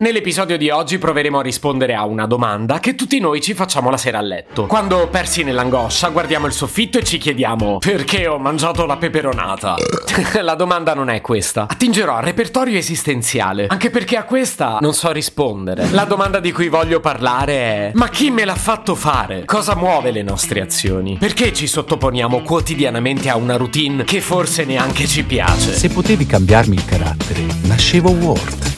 Nell'episodio di oggi proveremo a rispondere a una domanda che tutti noi ci facciamo la sera a letto. Quando persi nell'angoscia guardiamo il soffitto e ci chiediamo perché ho mangiato la peperonata? la domanda non è questa. Attingerò al repertorio esistenziale, anche perché a questa non so rispondere. La domanda di cui voglio parlare è ma chi me l'ha fatto fare? Cosa muove le nostre azioni? Perché ci sottoponiamo quotidianamente a una routine che forse neanche ci piace? Se potevi cambiarmi il carattere, nascevo Ward.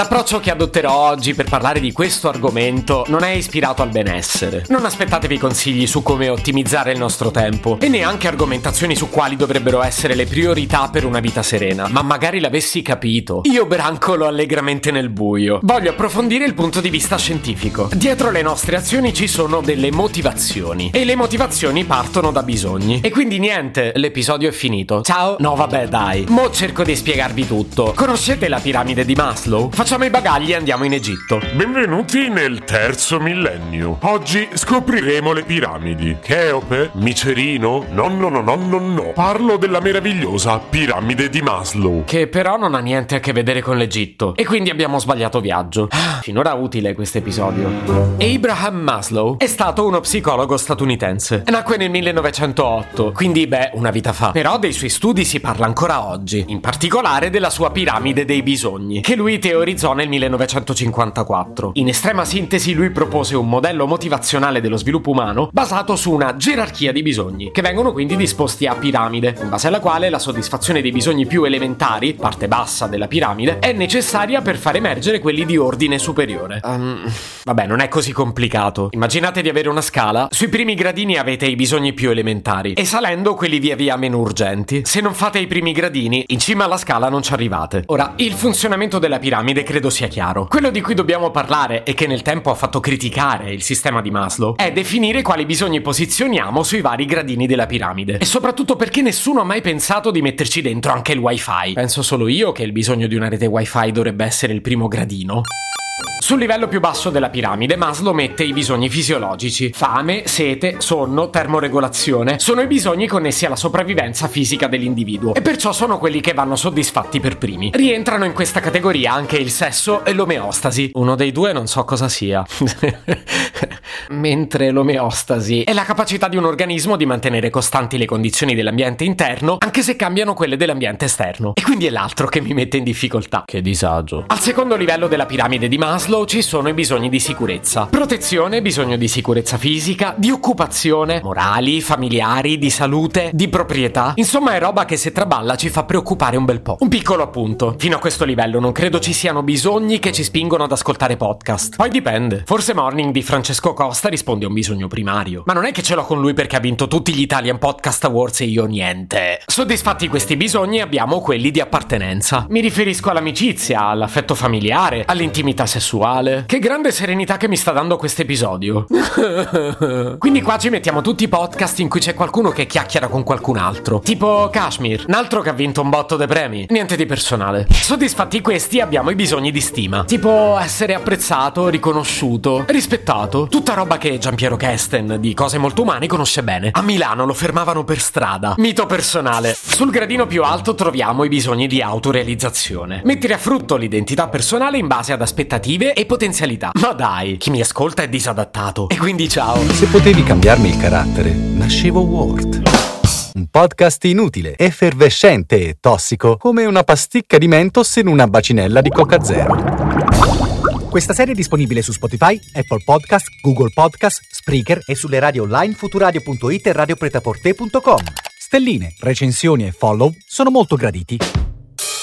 L'approccio che adotterò oggi per parlare di questo argomento non è ispirato al benessere. Non aspettatevi consigli su come ottimizzare il nostro tempo e neanche argomentazioni su quali dovrebbero essere le priorità per una vita serena. Ma magari l'avessi capito. Io brancolo allegramente nel buio. Voglio approfondire il punto di vista scientifico. Dietro le nostre azioni ci sono delle motivazioni e le motivazioni partono da bisogni. E quindi niente, l'episodio è finito. Ciao. No, vabbè, dai. Mo cerco di spiegarvi tutto. Conoscete la piramide di Maslow? Facciamo i bagagli e andiamo in Egitto. Benvenuti nel terzo millennio. Oggi scopriremo le piramidi. Cheope? Micerino? No, no, no, no, no, no. Parlo della meravigliosa piramide di Maslow. Che però non ha niente a che vedere con l'Egitto. E quindi abbiamo sbagliato viaggio. Ah, Finora utile questo episodio. Abraham Maslow è stato uno psicologo statunitense. Nacque nel 1908, quindi beh, una vita fa. Però dei suoi studi si parla ancora oggi, in particolare della sua piramide dei bisogni, che lui teorizzò nel 1954. In estrema sintesi lui propose un modello motivazionale dello sviluppo umano basato su una gerarchia di bisogni, che vengono quindi disposti a piramide, in base alla quale la soddisfazione dei bisogni più elementari, parte bassa della piramide, è necessaria per far emergere quelli di ordine superiore. Um, vabbè, non è così complicato. Immaginate di avere una scala, sui primi gradini avete i bisogni più elementari e salendo quelli via via meno urgenti. Se non fate i primi gradini, in cima alla scala non ci arrivate. Ora, il funzionamento della piramide credo sia chiaro. Quello di cui dobbiamo parlare e che nel tempo ha fatto criticare il sistema di Maslow è definire quali bisogni posizioniamo sui vari gradini della piramide. E soprattutto perché nessuno ha mai pensato di metterci dentro anche il wifi. Penso solo io che il bisogno di una rete wifi dovrebbe essere il primo gradino. Sul livello più basso della piramide Maslow mette i bisogni fisiologici. Fame, sete, sonno, termoregolazione sono i bisogni connessi alla sopravvivenza fisica dell'individuo e perciò sono quelli che vanno soddisfatti per primi. Rientrano in questa categoria anche il sesso e l'omeostasi. Uno dei due non so cosa sia. Mentre l'omeostasi è la capacità di un organismo di mantenere costanti le condizioni dell'ambiente interno anche se cambiano quelle dell'ambiente esterno. E quindi è l'altro che mi mette in difficoltà. Che disagio. Al secondo livello della piramide di Maslow ci sono i bisogni di sicurezza. Protezione, bisogno di sicurezza fisica, di occupazione, morali, familiari, di salute, di proprietà. Insomma è roba che se traballa ci fa preoccupare un bel po'. Un piccolo appunto. Fino a questo livello non credo ci siano bisogni che ci spingono ad ascoltare podcast. Poi dipende. Forse Morning di Francesco Costa risponde a un bisogno primario. Ma non è che ce l'ho con lui perché ha vinto tutti gli Italian Podcast Awards e io niente. Soddisfatti questi bisogni abbiamo quelli di appartenenza. Mi riferisco all'amicizia, all'affetto familiare, all'intimità sessuale. Che grande serenità che mi sta dando questo episodio. Quindi qua ci mettiamo tutti i podcast in cui c'è qualcuno che chiacchiera con qualcun altro. Tipo Kashmir, un altro che ha vinto un botto dei premi. Niente di personale. Soddisfatti questi abbiamo i bisogni di stima. Tipo essere apprezzato, riconosciuto, rispettato. Tutta roba che Giampiero Kesten di cose molto umane conosce bene. A Milano lo fermavano per strada. Mito personale. Sul gradino più alto troviamo i bisogni di autorealizzazione. Mettere a frutto l'identità personale in base ad aspettative e potenzialità. Ma dai, chi mi ascolta è disadattato. E quindi ciao. Se potevi cambiarmi il carattere, nascevo Ward. Un podcast inutile, effervescente e tossico, come una pasticca di mentos in una bacinella di Coca Zero. Questa serie è disponibile su Spotify, Apple Podcast, Google Podcast, Spreaker e sulle radio online futuradio.it e radiopretaporte.com. Stelline, recensioni e follow sono molto graditi.